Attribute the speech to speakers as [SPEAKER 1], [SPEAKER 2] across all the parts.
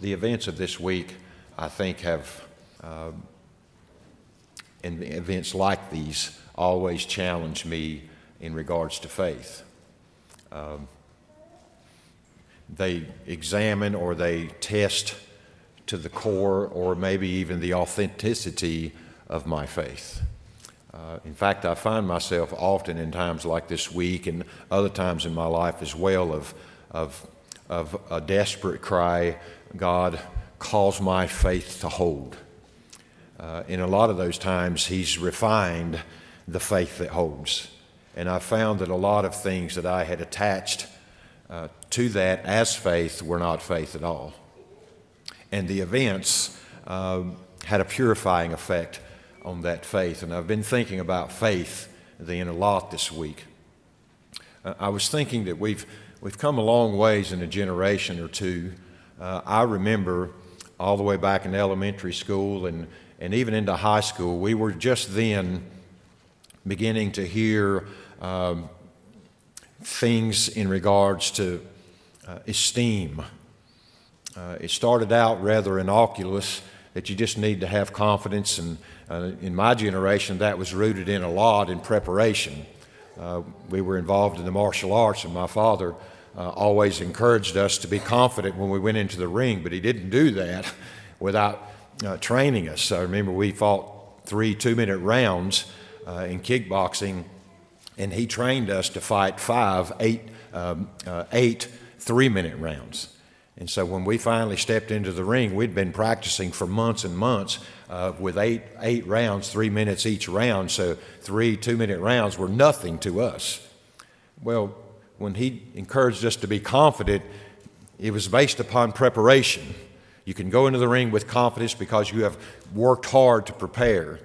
[SPEAKER 1] The events of this week, I think, have, uh, and events like these, always challenge me in regards to faith. Um, they examine or they test to the core or maybe even the authenticity of my faith. Uh, in fact, I find myself often in times like this week and other times in my life as well of, of, of a desperate cry God calls my faith to hold. Uh, in a lot of those times, He's refined the faith that holds. And I found that a lot of things that I had attached uh, to that as faith were not faith at all. And the events um, had a purifying effect on that faith. And I've been thinking about faith then a lot this week. Uh, I was thinking that we've, we've come a long ways in a generation or two uh, I remember all the way back in elementary school and, and even into high school, we were just then beginning to hear um, things in regards to uh, esteem. Uh, it started out rather innocuous that you just need to have confidence, and uh, in my generation, that was rooted in a lot in preparation. Uh, we were involved in the martial arts, and my father uh, always encouraged us to be confident when we went into the ring, but he didn't do that without uh, training us. So I remember we fought three two minute rounds uh, in kickboxing, and he trained us to fight five, eight, um, uh, eight three minute rounds. And so when we finally stepped into the ring, we'd been practicing for months and months uh, with eight, eight rounds, three minutes each round. So three two minute rounds were nothing to us. Well, when he encouraged us to be confident, it was based upon preparation. You can go into the ring with confidence because you have worked hard to prepare.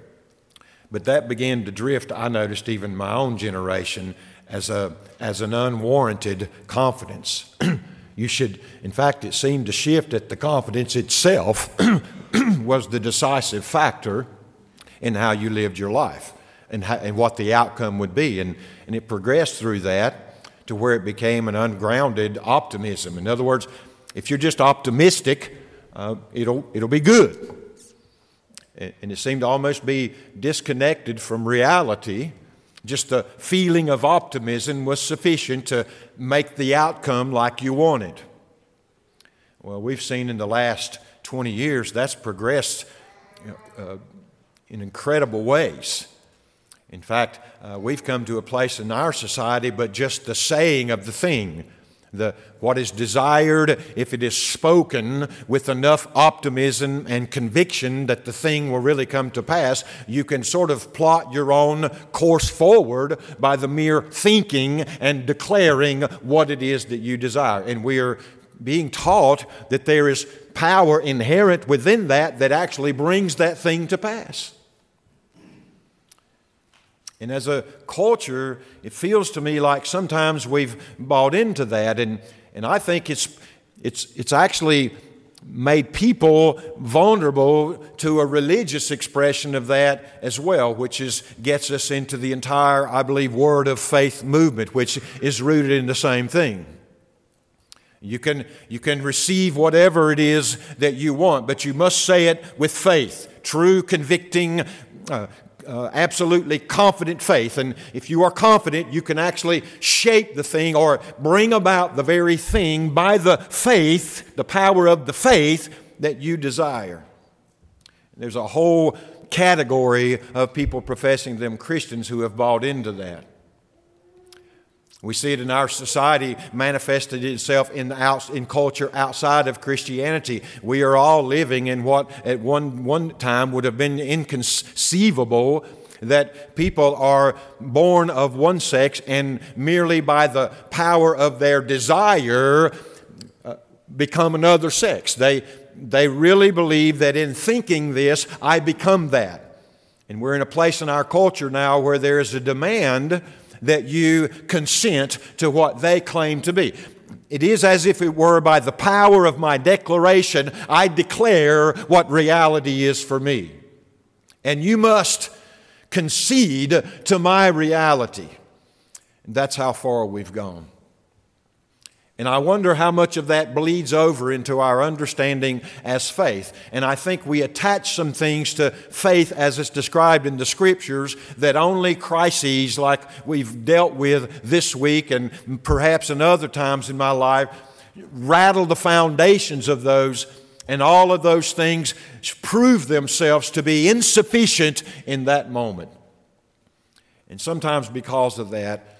[SPEAKER 1] But that began to drift, I noticed, even my own generation, as, a, as an unwarranted confidence. you should, in fact, it seemed to shift that the confidence itself was the decisive factor in how you lived your life and, how, and what the outcome would be. And, and it progressed through that to where it became an ungrounded optimism. In other words, if you're just optimistic, uh, it'll, it'll be good. And it seemed to almost be disconnected from reality. Just the feeling of optimism was sufficient to make the outcome like you wanted. Well, we've seen in the last 20 years that's progressed uh, in incredible ways. In fact, uh, we've come to a place in our society, but just the saying of the thing, the, what is desired, if it is spoken with enough optimism and conviction that the thing will really come to pass, you can sort of plot your own course forward by the mere thinking and declaring what it is that you desire. And we are being taught that there is power inherent within that that actually brings that thing to pass. And as a culture, it feels to me like sometimes we've bought into that, and, and I think it's, it's, it's actually made people vulnerable to a religious expression of that as well, which is, gets us into the entire, I believe, word of faith movement, which is rooted in the same thing. You can, you can receive whatever it is that you want, but you must say it with faith, true, convicting, uh, uh, absolutely confident faith. And if you are confident, you can actually shape the thing or bring about the very thing by the faith, the power of the faith that you desire. There's a whole category of people professing them Christians who have bought into that. We see it in our society manifested itself in, in culture outside of Christianity. We are all living in what at one, one time would have been inconceivable that people are born of one sex and merely by the power of their desire uh, become another sex. They, they really believe that in thinking this, I become that. And we're in a place in our culture now where there is a demand that you consent to what they claim to be. It is as if it were by the power of my declaration, I declare what reality is for me. And you must concede to my reality. And that's how far we've gone. And I wonder how much of that bleeds over into our understanding as faith. And I think we attach some things to faith as it's described in the scriptures that only crises like we've dealt with this week and perhaps in other times in my life rattle the foundations of those. And all of those things prove themselves to be insufficient in that moment. And sometimes because of that,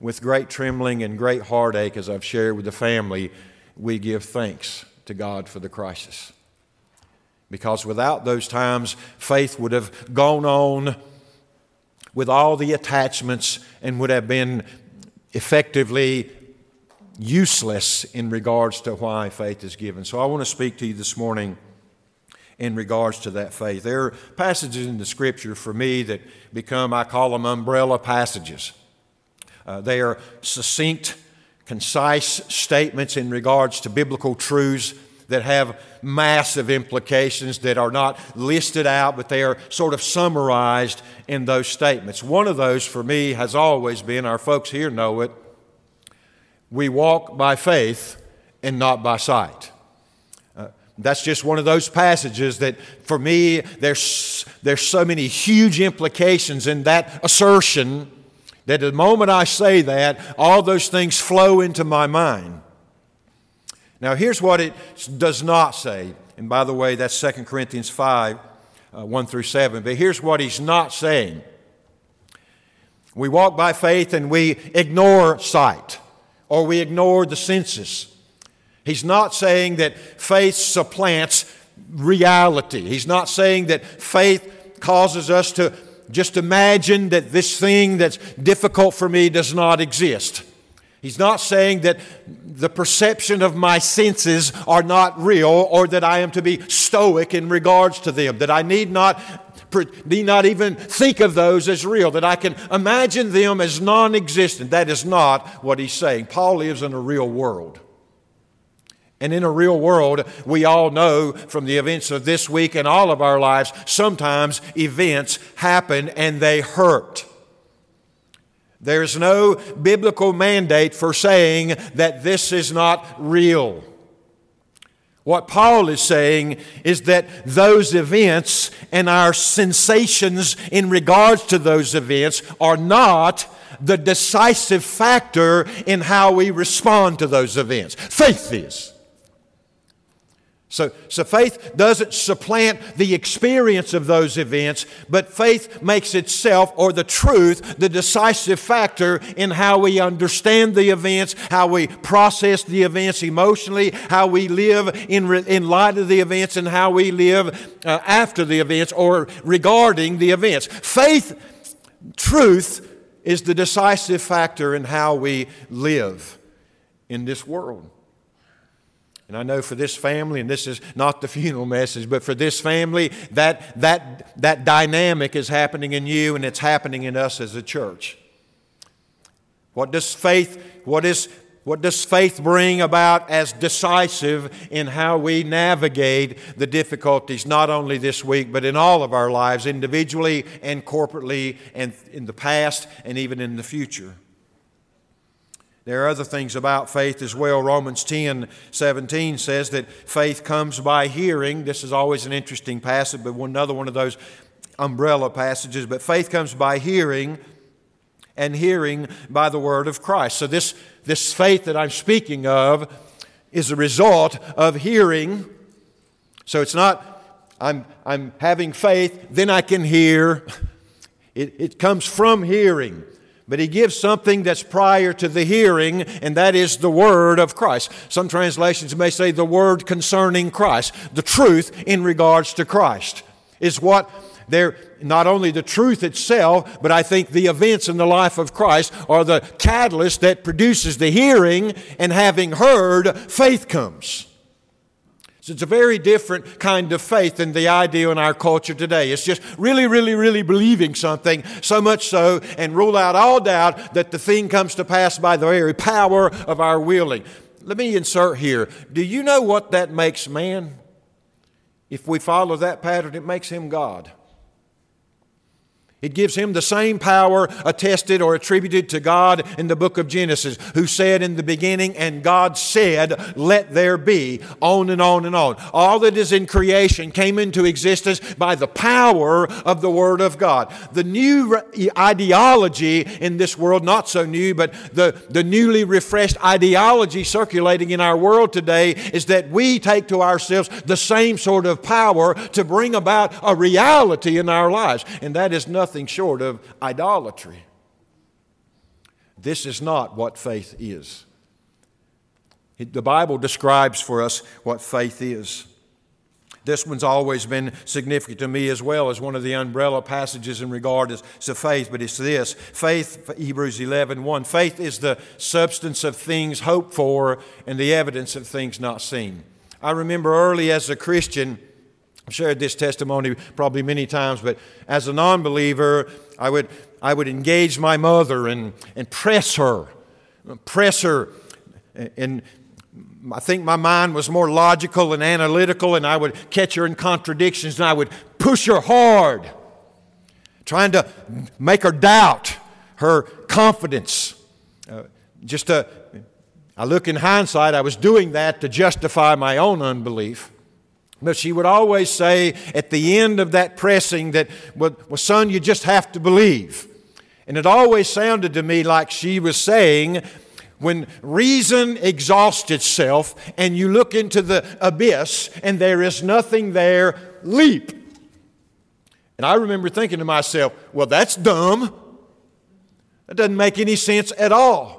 [SPEAKER 1] with great trembling and great heartache, as I've shared with the family, we give thanks to God for the crisis. Because without those times, faith would have gone on with all the attachments and would have been effectively useless in regards to why faith is given. So I want to speak to you this morning in regards to that faith. There are passages in the scripture for me that become, I call them umbrella passages. Uh, they are succinct, concise statements in regards to biblical truths that have massive implications that are not listed out, but they are sort of summarized in those statements. One of those for me has always been, our folks here know it, we walk by faith and not by sight. Uh, that's just one of those passages that for me, there's, there's so many huge implications in that assertion that the moment I say that, all those things flow into my mind. Now, here's what it does not say. And by the way, that's 2 Corinthians 5 uh, 1 through 7. But here's what he's not saying we walk by faith and we ignore sight, or we ignore the senses. He's not saying that faith supplants reality. He's not saying that faith causes us to just imagine that this thing that's difficult for me does not exist. He's not saying that the perception of my senses are not real or that I am to be stoic in regards to them, that I need not, need not even think of those as real, that I can imagine them as non existent. That is not what he's saying. Paul lives in a real world. And in a real world, we all know from the events of this week and all of our lives, sometimes events happen and they hurt. There's no biblical mandate for saying that this is not real. What Paul is saying is that those events and our sensations in regards to those events are not the decisive factor in how we respond to those events. Faith is. So, so faith doesn't supplant the experience of those events, but faith makes itself, or the truth, the decisive factor in how we understand the events, how we process the events emotionally, how we live in, in light of the events, and how we live uh, after the events or regarding the events. Faith, truth, is the decisive factor in how we live in this world. And I know for this family, and this is not the funeral message, but for this family, that, that, that dynamic is happening in you and it's happening in us as a church. What does faith, what is what does faith bring about as decisive in how we navigate the difficulties, not only this week, but in all of our lives, individually and corporately, and in the past and even in the future? There are other things about faith as well. Romans 10 17 says that faith comes by hearing. This is always an interesting passage, but another one of those umbrella passages. But faith comes by hearing, and hearing by the word of Christ. So, this, this faith that I'm speaking of is a result of hearing. So, it's not I'm, I'm having faith, then I can hear. It, it comes from hearing. But he gives something that's prior to the hearing, and that is the word of Christ. Some translations may say the word concerning Christ. The truth in regards to Christ is what they're not only the truth itself, but I think the events in the life of Christ are the catalyst that produces the hearing, and having heard, faith comes. It's a very different kind of faith than the idea in our culture today. It's just really, really, really believing something, so much so, and rule out all doubt that the thing comes to pass by the very power of our willing. Let me insert here. Do you know what that makes man? If we follow that pattern, it makes him God. It gives him the same power attested or attributed to God in the book of Genesis, who said in the beginning, and God said, Let there be, on and on and on. All that is in creation came into existence by the power of the Word of God. The new ideology in this world, not so new, but the, the newly refreshed ideology circulating in our world today is that we take to ourselves the same sort of power to bring about a reality in our lives. And that is nothing nothing short of idolatry. This is not what faith is. The Bible describes for us what faith is. This one's always been significant to me as well as one of the umbrella passages in regard to faith, but it's this. Faith, Hebrews 11 1. Faith is the substance of things hoped for and the evidence of things not seen. I remember early as a Christian, I've shared this testimony probably many times, but as a non believer, I would, I would engage my mother and, and press her, press her. And I think my mind was more logical and analytical, and I would catch her in contradictions, and I would push her hard, trying to make her doubt her confidence. Uh, just to, I look in hindsight, I was doing that to justify my own unbelief. But she would always say at the end of that pressing that, well, well, son, you just have to believe. And it always sounded to me like she was saying, when reason exhausts itself and you look into the abyss and there is nothing there, leap. And I remember thinking to myself, well, that's dumb. That doesn't make any sense at all.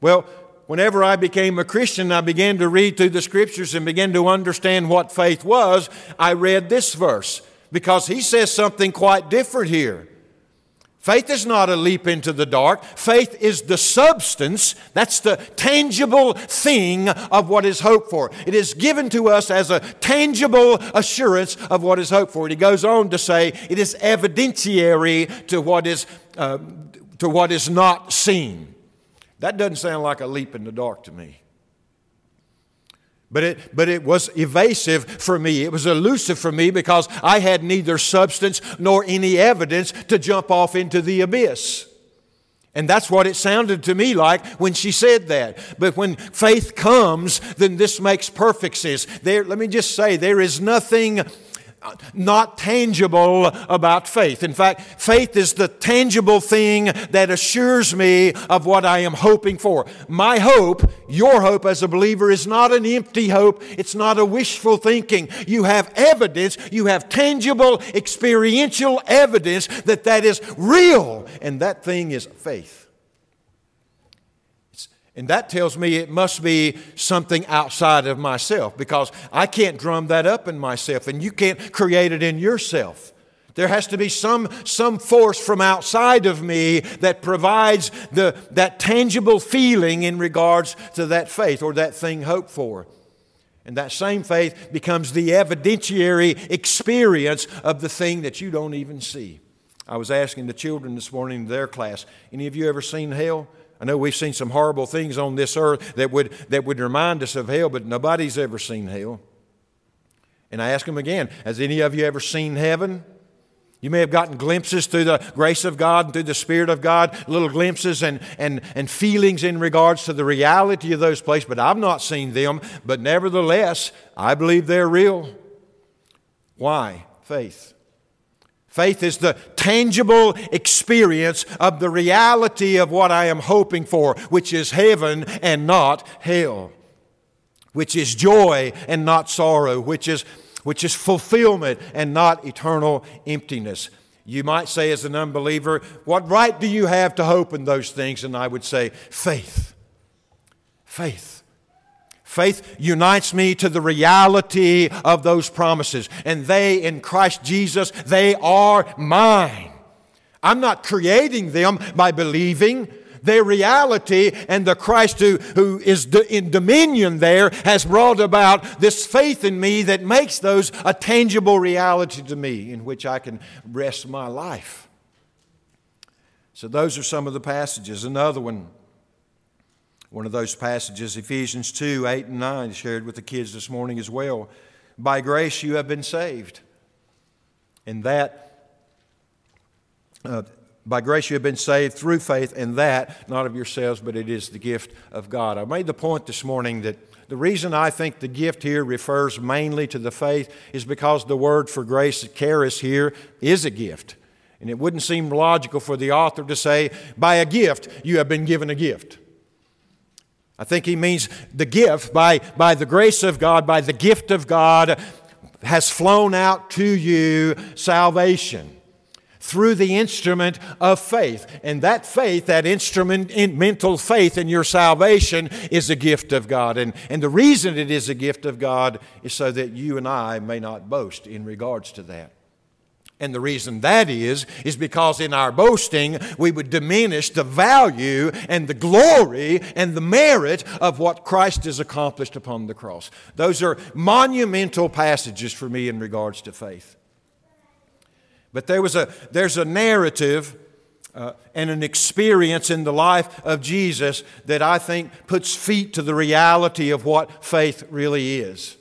[SPEAKER 1] Well, whenever I became a Christian, I began to read through the scriptures and began to understand what faith was. I read this verse because he says something quite different here. Faith is not a leap into the dark. Faith is the substance, that's the tangible thing of what is hoped for. It is given to us as a tangible assurance of what is hoped for. And he goes on to say it is evidentiary to what is, uh, to what is not seen. That doesn't sound like a leap in the dark to me. But it, but it was evasive for me. It was elusive for me because I had neither substance nor any evidence to jump off into the abyss. And that's what it sounded to me like when she said that. But when faith comes, then this makes perfect sense. There, let me just say, there is nothing not tangible about faith. In fact, faith is the tangible thing that assures me of what I am hoping for. My hope, your hope as a believer, is not an empty hope. It's not a wishful thinking. You have evidence, you have tangible, experiential evidence that that is real, and that thing is faith. And that tells me it must be something outside of myself because I can't drum that up in myself and you can't create it in yourself. There has to be some, some force from outside of me that provides the, that tangible feeling in regards to that faith or that thing hoped for. And that same faith becomes the evidentiary experience of the thing that you don't even see. I was asking the children this morning in their class, any of you ever seen hell? I know we've seen some horrible things on this earth that would, that would remind us of hell, but nobody's ever seen hell. And I ask them again Has any of you ever seen heaven? You may have gotten glimpses through the grace of God and through the Spirit of God, little glimpses and, and, and feelings in regards to the reality of those places, but I've not seen them. But nevertheless, I believe they're real. Why? Faith. Faith is the tangible experience of the reality of what I am hoping for, which is heaven and not hell, which is joy and not sorrow, which is, which is fulfillment and not eternal emptiness. You might say, as an unbeliever, what right do you have to hope in those things? And I would say, faith. Faith. Faith unites me to the reality of those promises. And they, in Christ Jesus, they are mine. I'm not creating them by believing. Their reality and the Christ who, who is in dominion there has brought about this faith in me that makes those a tangible reality to me in which I can rest my life. So, those are some of the passages. Another one one of those passages, Ephesians 2 8 and 9, shared with the kids this morning as well. By grace you have been saved. And that Uh, by grace you have been saved through faith, and that not of yourselves, but it is the gift of God. I made the point this morning that the reason I think the gift here refers mainly to the faith is because the word for grace, charis, here is a gift. And it wouldn't seem logical for the author to say, by a gift, you have been given a gift. I think he means the gift, by, by the grace of God, by the gift of God, has flown out to you salvation through the instrument of faith. And that faith, that instrument, mental faith in your salvation, is a gift of God. And, and the reason it is a gift of God is so that you and I may not boast in regards to that. And the reason that is, is because in our boasting, we would diminish the value and the glory and the merit of what Christ has accomplished upon the cross. Those are monumental passages for me in regards to faith. But there was a, there's a narrative uh, and an experience in the life of Jesus that I think puts feet to the reality of what faith really is.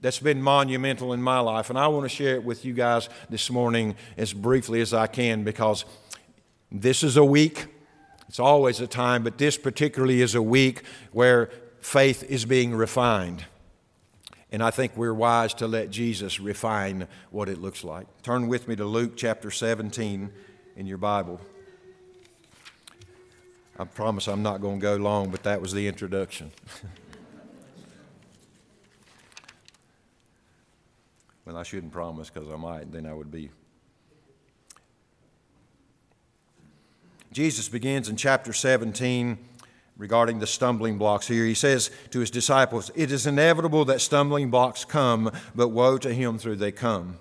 [SPEAKER 1] That's been monumental in my life. And I want to share it with you guys this morning as briefly as I can because this is a week. It's always a time, but this particularly is a week where faith is being refined. And I think we're wise to let Jesus refine what it looks like. Turn with me to Luke chapter 17 in your Bible. I promise I'm not going to go long, but that was the introduction. well, I shouldn't promise because I might, then I would be. Jesus begins in chapter 17 regarding the stumbling blocks here. He says to his disciples, It is inevitable that stumbling blocks come, but woe to him through they come.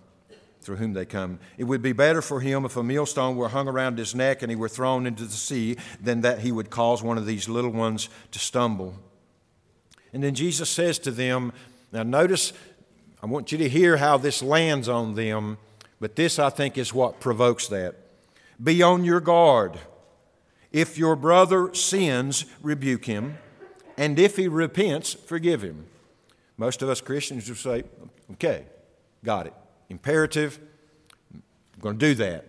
[SPEAKER 1] Through whom they come. It would be better for him if a millstone were hung around his neck and he were thrown into the sea than that he would cause one of these little ones to stumble. And then Jesus says to them, Now notice, I want you to hear how this lands on them, but this I think is what provokes that. Be on your guard. If your brother sins, rebuke him, and if he repents, forgive him. Most of us Christians will say, okay, got it. Imperative, I'm going to do that.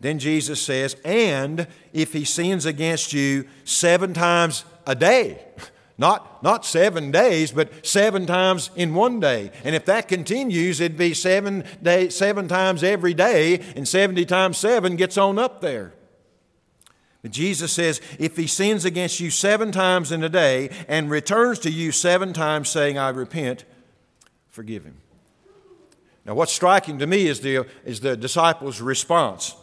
[SPEAKER 1] Then Jesus says, and if he sins against you seven times a day, not, not seven days, but seven times in one day. And if that continues, it'd be seven, day, seven times every day, and 70 times seven gets on up there. But Jesus says, if he sins against you seven times in a day and returns to you seven times saying, I repent, forgive him. Now, what's striking to me is the, is the disciples' response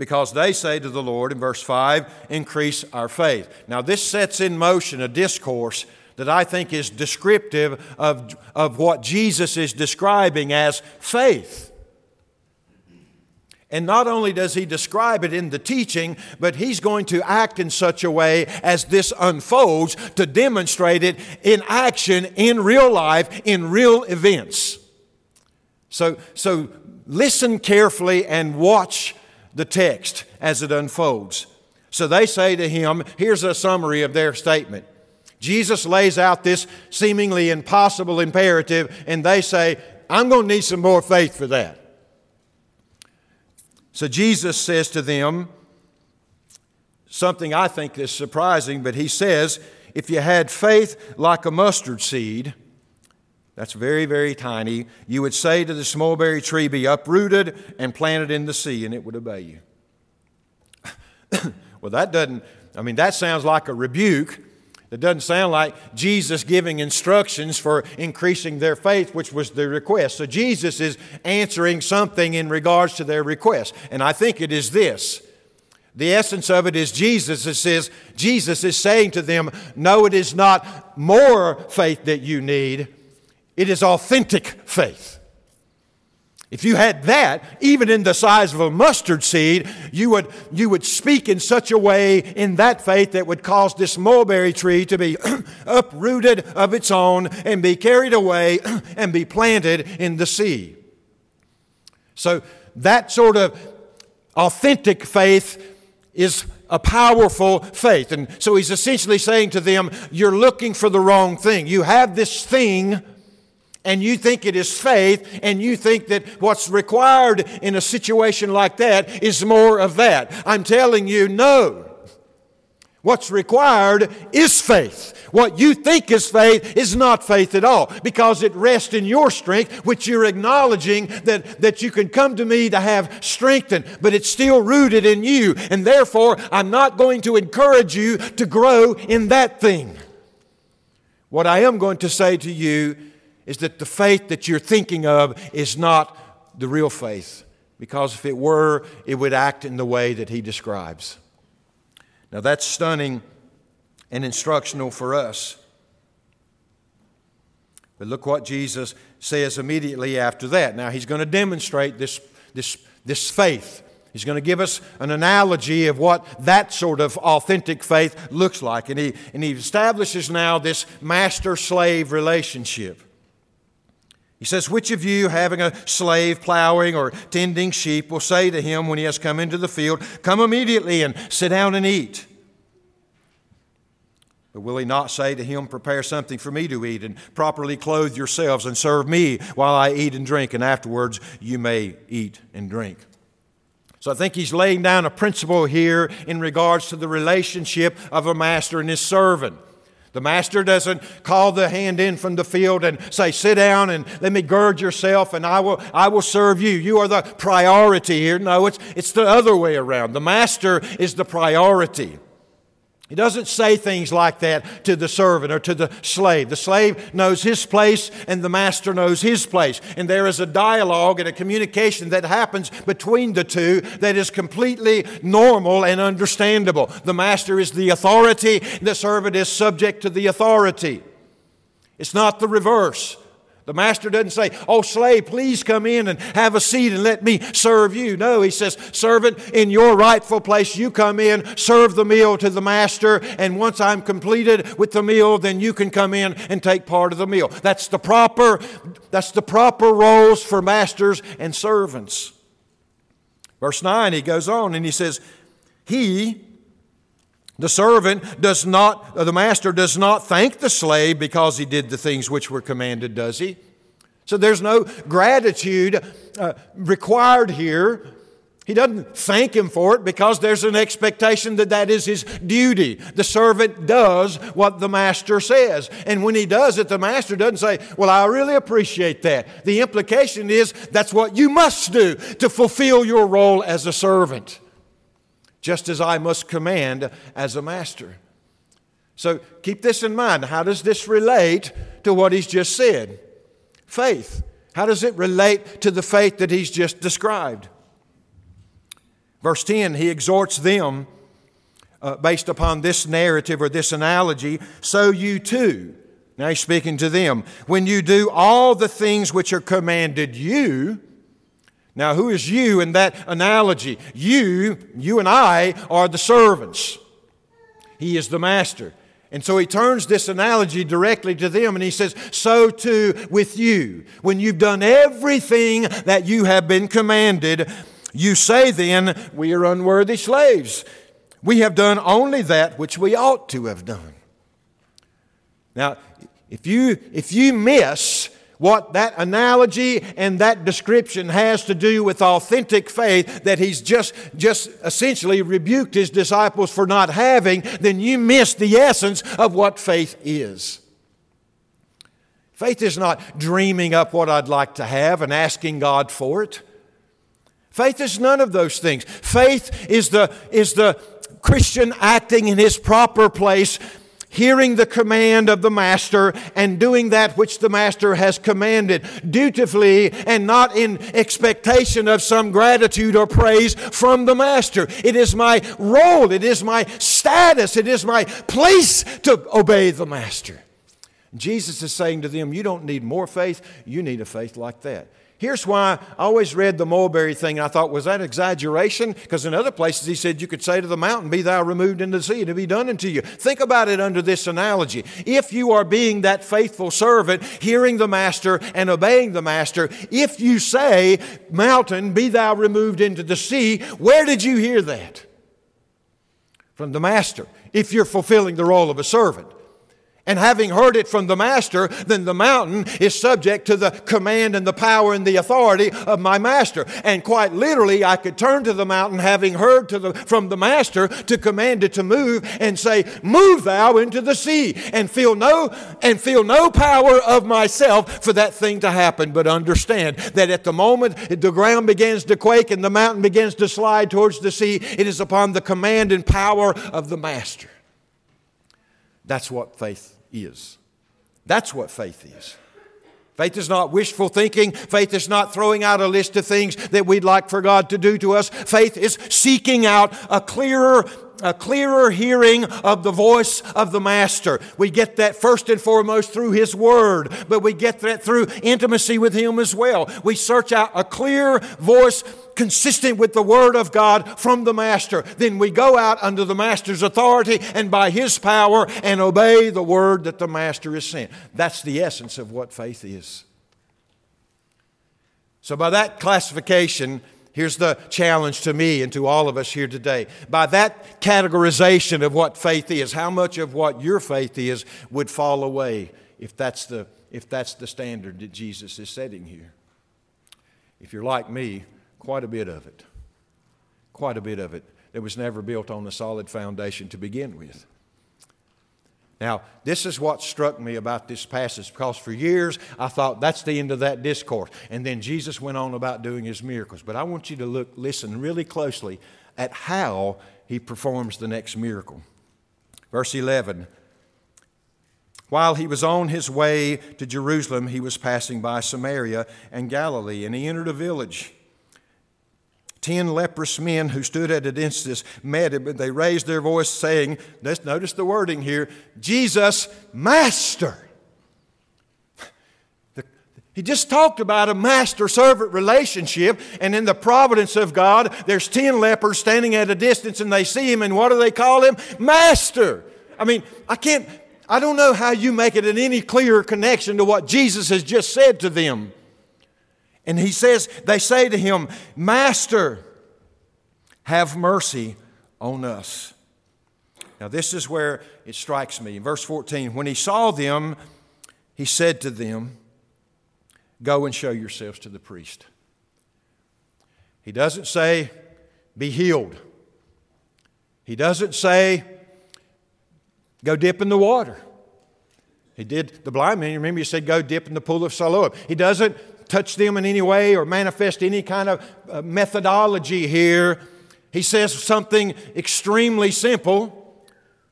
[SPEAKER 1] because they say to the Lord in verse 5, increase our faith. Now, this sets in motion a discourse that I think is descriptive of, of what Jesus is describing as faith. And not only does he describe it in the teaching, but he's going to act in such a way as this unfolds to demonstrate it in action, in real life, in real events. So, so listen carefully and watch the text as it unfolds. So they say to him, here's a summary of their statement. Jesus lays out this seemingly impossible imperative, and they say, I'm going to need some more faith for that. So Jesus says to them something I think is surprising, but he says, If you had faith like a mustard seed, that's very, very tiny, you would say to the mulberry tree, Be uprooted and planted in the sea, and it would obey you. well, that doesn't, I mean, that sounds like a rebuke. It doesn't sound like Jesus giving instructions for increasing their faith, which was the request. So Jesus is answering something in regards to their request. And I think it is this. The essence of it is Jesus. It says, Jesus is saying to them, No, it is not more faith that you need, it is authentic faith. If you had that, even in the size of a mustard seed, you would, you would speak in such a way in that faith that would cause this mulberry tree to be uprooted of its own and be carried away and be planted in the sea. So, that sort of authentic faith is a powerful faith. And so he's essentially saying to them, You're looking for the wrong thing. You have this thing and you think it is faith, and you think that what's required in a situation like that is more of that. I'm telling you, no. What's required is faith. What you think is faith is not faith at all because it rests in your strength, which you're acknowledging that, that you can come to me to have strengthened, but it's still rooted in you. And therefore, I'm not going to encourage you to grow in that thing. What I am going to say to you is that the faith that you're thinking of is not the real faith, because if it were, it would act in the way that he describes. Now, that's stunning and instructional for us. But look what Jesus says immediately after that. Now, he's going to demonstrate this, this, this faith. He's going to give us an analogy of what that sort of authentic faith looks like. And he, and he establishes now this master slave relationship. He says, Which of you, having a slave plowing or tending sheep, will say to him when he has come into the field, Come immediately and sit down and eat? But will he not say to him, Prepare something for me to eat, and properly clothe yourselves, and serve me while I eat and drink, and afterwards you may eat and drink? So I think he's laying down a principle here in regards to the relationship of a master and his servant. The master doesn't call the hand in from the field and say, Sit down and let me gird yourself and I will, I will serve you. You are the priority here. No, it's, it's the other way around. The master is the priority. He doesn't say things like that to the servant or to the slave. The slave knows his place and the master knows his place. And there is a dialogue and a communication that happens between the two that is completely normal and understandable. The master is the authority, the servant is subject to the authority. It's not the reverse. The master doesn't say, Oh, slave, please come in and have a seat and let me serve you. No, he says, Servant, in your rightful place, you come in, serve the meal to the master, and once I'm completed with the meal, then you can come in and take part of the meal. That's the proper, that's the proper roles for masters and servants. Verse 9, he goes on and he says, He, the servant does not, the master does not thank the slave because he did the things which were commanded, does he? So there's no gratitude uh, required here. He doesn't thank him for it because there's an expectation that that is his duty. The servant does what the master says. And when he does it, the master doesn't say, Well, I really appreciate that. The implication is that's what you must do to fulfill your role as a servant just as I must command as a master. So keep this in mind. How does this relate to what he's just said? Faith. How does it relate to the faith that he's just described? Verse 10, he exhorts them uh, based upon this narrative or this analogy, so you too. Now he's speaking to them. When you do all the things which are commanded you, now, who is you in that analogy? You, you and I, are the servants. He is the master. And so he turns this analogy directly to them and he says, So too with you. When you've done everything that you have been commanded, you say then, We are unworthy slaves. We have done only that which we ought to have done. Now, if you, if you miss what that analogy and that description has to do with authentic faith that he's just, just essentially rebuked his disciples for not having, then you miss the essence of what faith is. Faith is not dreaming up what I'd like to have and asking God for it. Faith is none of those things. Faith is the, is the Christian acting in his proper place hearing the command of the master and doing that which the master has commanded dutifully and not in expectation of some gratitude or praise from the master. It is my role, it is my status, it is my place to obey the master. Jesus is saying to them, You don't need more faith, you need a faith like that. Here's why I always read the mulberry thing and I thought, was that exaggeration? Because in other places he said you could say to the mountain, Be thou removed into the sea, and it be done unto you. Think about it under this analogy. If you are being that faithful servant, hearing the master and obeying the master, if you say, Mountain, be thou removed into the sea, where did you hear that? From the master, if you're fulfilling the role of a servant. And having heard it from the master, then the mountain is subject to the command and the power and the authority of my master. And quite literally, I could turn to the mountain, having heard the, from the master, to command it to move and say, Move thou into the sea, and feel no and feel no power of myself for that thing to happen. But understand that at the moment the ground begins to quake and the mountain begins to slide towards the sea, it is upon the command and power of the master. That's what faith is. That's what faith is. Faith is not wishful thinking. Faith is not throwing out a list of things that we'd like for God to do to us. Faith is seeking out a clearer a clearer hearing of the voice of the Master. We get that first and foremost through His Word, but we get that through intimacy with Him as well. We search out a clear voice consistent with the Word of God from the Master. Then we go out under the Master's authority and by His power and obey the Word that the Master has sent. That's the essence of what faith is. So, by that classification, Here's the challenge to me and to all of us here today. By that categorization of what faith is, how much of what your faith is would fall away if that's the, if that's the standard that Jesus is setting here? If you're like me, Quite a bit of it. Quite a bit of it that was never built on a solid foundation to begin with. Now, this is what struck me about this passage because for years I thought that's the end of that discourse. And then Jesus went on about doing his miracles. But I want you to look, listen really closely at how he performs the next miracle. Verse 11 While he was on his way to Jerusalem, he was passing by Samaria and Galilee, and he entered a village Ten leprous men who stood at a distance met him, and they raised their voice, saying, Let's notice the wording here Jesus, Master. He just talked about a master servant relationship, and in the providence of God, there's 10 lepers standing at a distance and they see him, and what do they call him? Master. I mean, I can't, I don't know how you make it in any clearer connection to what Jesus has just said to them. And he says, they say to him, Master, have mercy on us. Now, this is where it strikes me. In verse 14, when he saw them, he said to them, Go and show yourselves to the priest. He doesn't say, Be healed. He doesn't say, Go dip in the water. He did the blind man, remember, he said, Go dip in the pool of Siloam. He doesn't touch them in any way or manifest any kind of uh, methodology here. He says something extremely simple,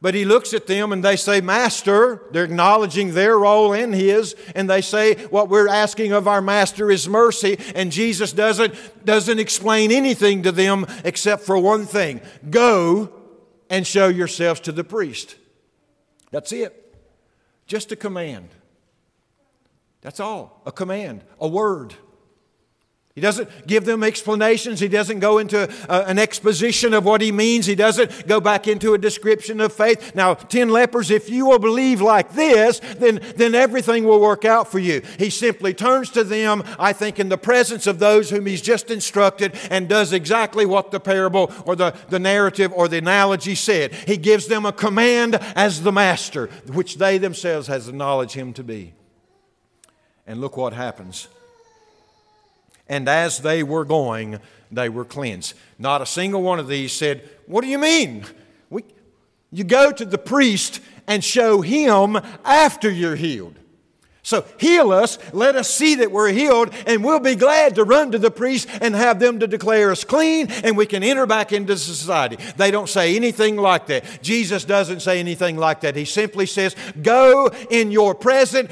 [SPEAKER 1] but he looks at them and they say, Master. They're acknowledging their role and his, and they say, What we're asking of our Master is mercy. And Jesus doesn't, doesn't explain anything to them except for one thing go and show yourselves to the priest. That's it. Just a command. That's all. A command, a word. He doesn't give them explanations. He doesn't go into uh, an exposition of what he means. He doesn't go back into a description of faith. Now, 10 lepers, if you will believe like this, then, then everything will work out for you. He simply turns to them, I think, in the presence of those whom he's just instructed and does exactly what the parable or the, the narrative or the analogy said. He gives them a command as the master, which they themselves has acknowledged him to be. And look what happens. And as they were going, they were cleansed. Not a single one of these said, What do you mean? We, you go to the priest and show him after you're healed. So heal us, let us see that we're healed, and we'll be glad to run to the priest and have them to declare us clean, and we can enter back into society. They don't say anything like that. Jesus doesn't say anything like that. He simply says, Go in your present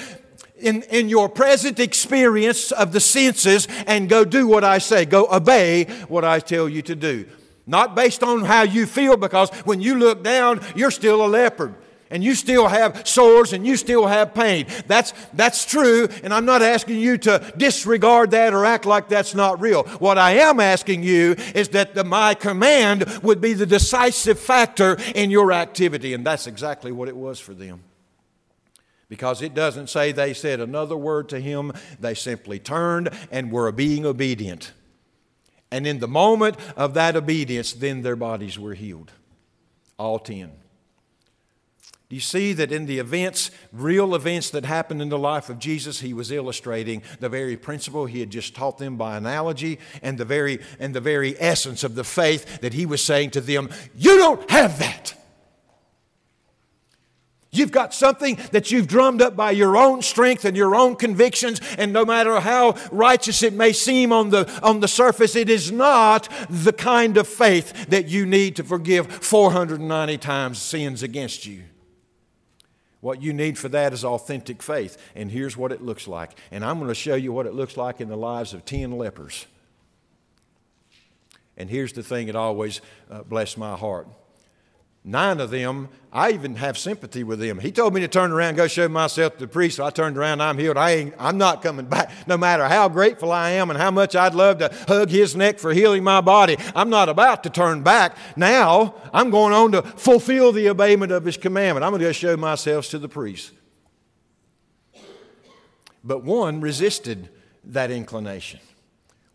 [SPEAKER 1] in, in your present experience of the senses and go do what I say. Go obey what I tell you to do. Not based on how you feel, because when you look down, you're still a leper. And you still have sores and you still have pain. That's, that's true, and I'm not asking you to disregard that or act like that's not real. What I am asking you is that the, my command would be the decisive factor in your activity, and that's exactly what it was for them because it doesn't say they said another word to him. They simply turned and were being obedient. And in the moment of that obedience, then their bodies were healed. All ten. Do you see that in the events, real events that happened in the life of Jesus, he was illustrating the very principle he had just taught them by analogy and the very, and the very essence of the faith that he was saying to them, You don't have that. You've got something that you've drummed up by your own strength and your own convictions, and no matter how righteous it may seem on the, on the surface, it is not the kind of faith that you need to forgive 490 times sins against you. What you need for that is authentic faith. And here's what it looks like. And I'm going to show you what it looks like in the lives of 10 lepers. And here's the thing that always uh, blessed my heart Nine of them, I even have sympathy with them. He told me to turn around go show myself to the priest, so I turned around, I'm healed. I ain't, I'm not coming back. No matter how grateful I am and how much I'd love to hug his neck for healing my body, I'm not about to turn back. Now, I'm going on to fulfill the obeyment of his commandment. I'm going to go show myself to the priest. But one resisted that inclination.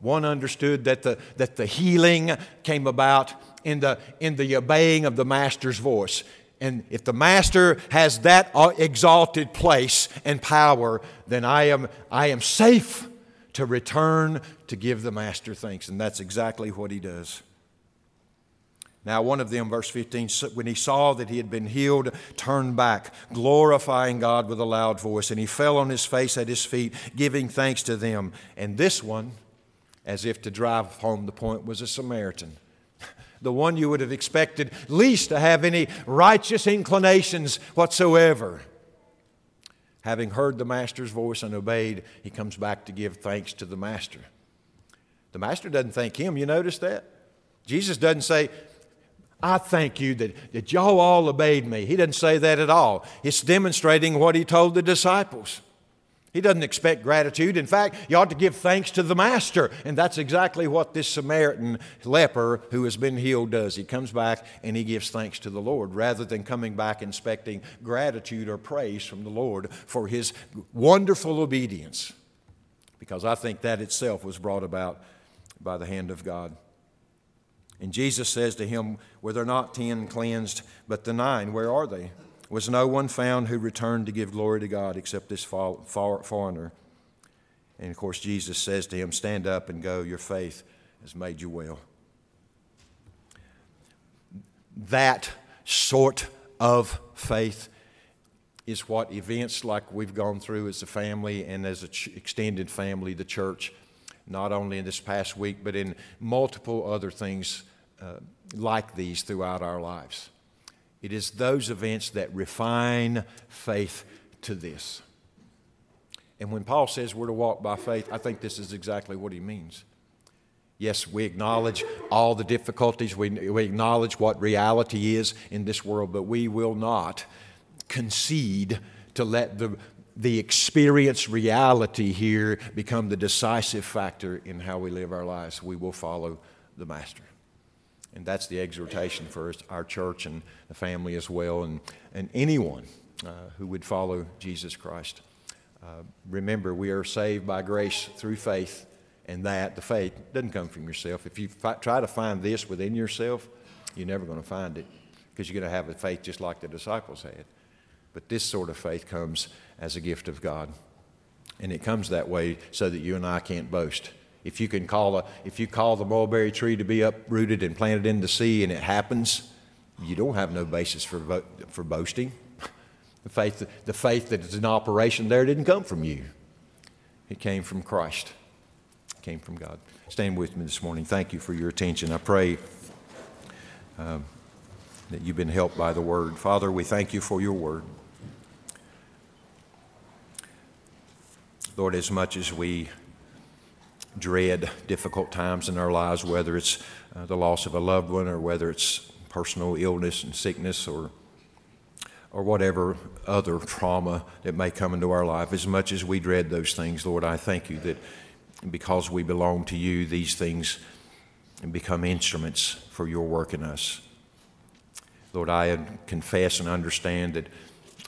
[SPEAKER 1] One understood that the, that the healing came about in the, in the obeying of the master's voice. And if the master has that uh, exalted place and power, then I am, I am safe to return to give the master thanks. And that's exactly what he does. Now, one of them, verse 15, when he saw that he had been healed, turned back, glorifying God with a loud voice, and he fell on his face at his feet, giving thanks to them. And this one, as if to drive home the point, was a Samaritan the one you would have expected least to have any righteous inclinations whatsoever. Having heard the master's voice and obeyed, he comes back to give thanks to the master. The master doesn't thank him. You notice that? Jesus doesn't say, I thank you that, that y'all all obeyed me. He doesn't say that at all. It's demonstrating what he told the disciples. He doesn't expect gratitude. In fact, you ought to give thanks to the Master. And that's exactly what this Samaritan leper who has been healed does. He comes back and he gives thanks to the Lord rather than coming back expecting gratitude or praise from the Lord for his wonderful obedience. Because I think that itself was brought about by the hand of God. And Jesus says to him, Were there not ten cleansed, but the nine? Where are they? Was no one found who returned to give glory to God except this foreigner. And of course, Jesus says to him, Stand up and go, your faith has made you well. That sort of faith is what events like we've gone through as a family and as an ch- extended family, the church, not only in this past week, but in multiple other things uh, like these throughout our lives. It is those events that refine faith to this. And when Paul says we're to walk by faith, I think this is exactly what he means. Yes, we acknowledge all the difficulties, we, we acknowledge what reality is in this world, but we will not concede to let the, the experienced reality here become the decisive factor in how we live our lives. We will follow the Master. And that's the exhortation for our church and the family as well, and, and anyone uh, who would follow Jesus Christ. Uh, remember, we are saved by grace through faith, and that, the faith, doesn't come from yourself. If you fi- try to find this within yourself, you're never going to find it because you're going to have a faith just like the disciples had. But this sort of faith comes as a gift of God. And it comes that way so that you and I can't boast. If you can call a, if you call the mulberry tree to be uprooted and planted in the sea and it happens, you don't have no basis for, for boasting. The faith, the faith that is in operation there didn't come from you. It came from Christ. It came from God. Stand with me this morning. Thank you for your attention. I pray um, that you've been helped by the word. Father, we thank you for your word. Lord, as much as we dread difficult times in our lives, whether it's uh, the loss of a loved one or whether it's personal illness and sickness or or whatever other trauma that may come into our life. As much as we dread those things, Lord, I thank you that because we belong to you, these things become instruments for your work in us. Lord, I confess and understand that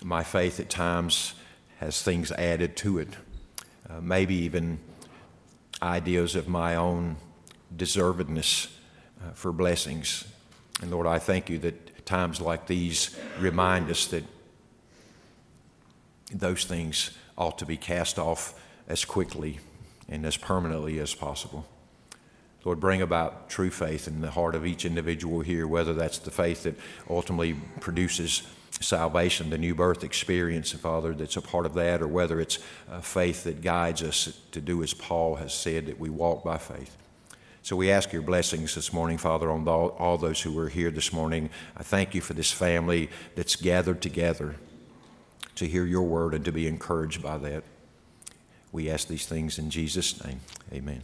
[SPEAKER 1] my faith at times has things added to it, uh, maybe even ideas of my own deservedness uh, for blessings. And Lord, I thank you that times like these remind us that those things ought to be cast off as quickly and as permanently as possible. Lord, bring about true faith in the heart of each individual here, whether that's the faith that ultimately produces salvation, the new birth experience, Father, that's a part of that, or whether it's uh, faith that guides us to do as Paul has said, that we walk by faith. So we ask your blessings this morning, Father, on all, all those who are here this morning. I thank you for this family that's gathered together to hear your word and to be encouraged by that. We ask these things in Jesus' name. Amen.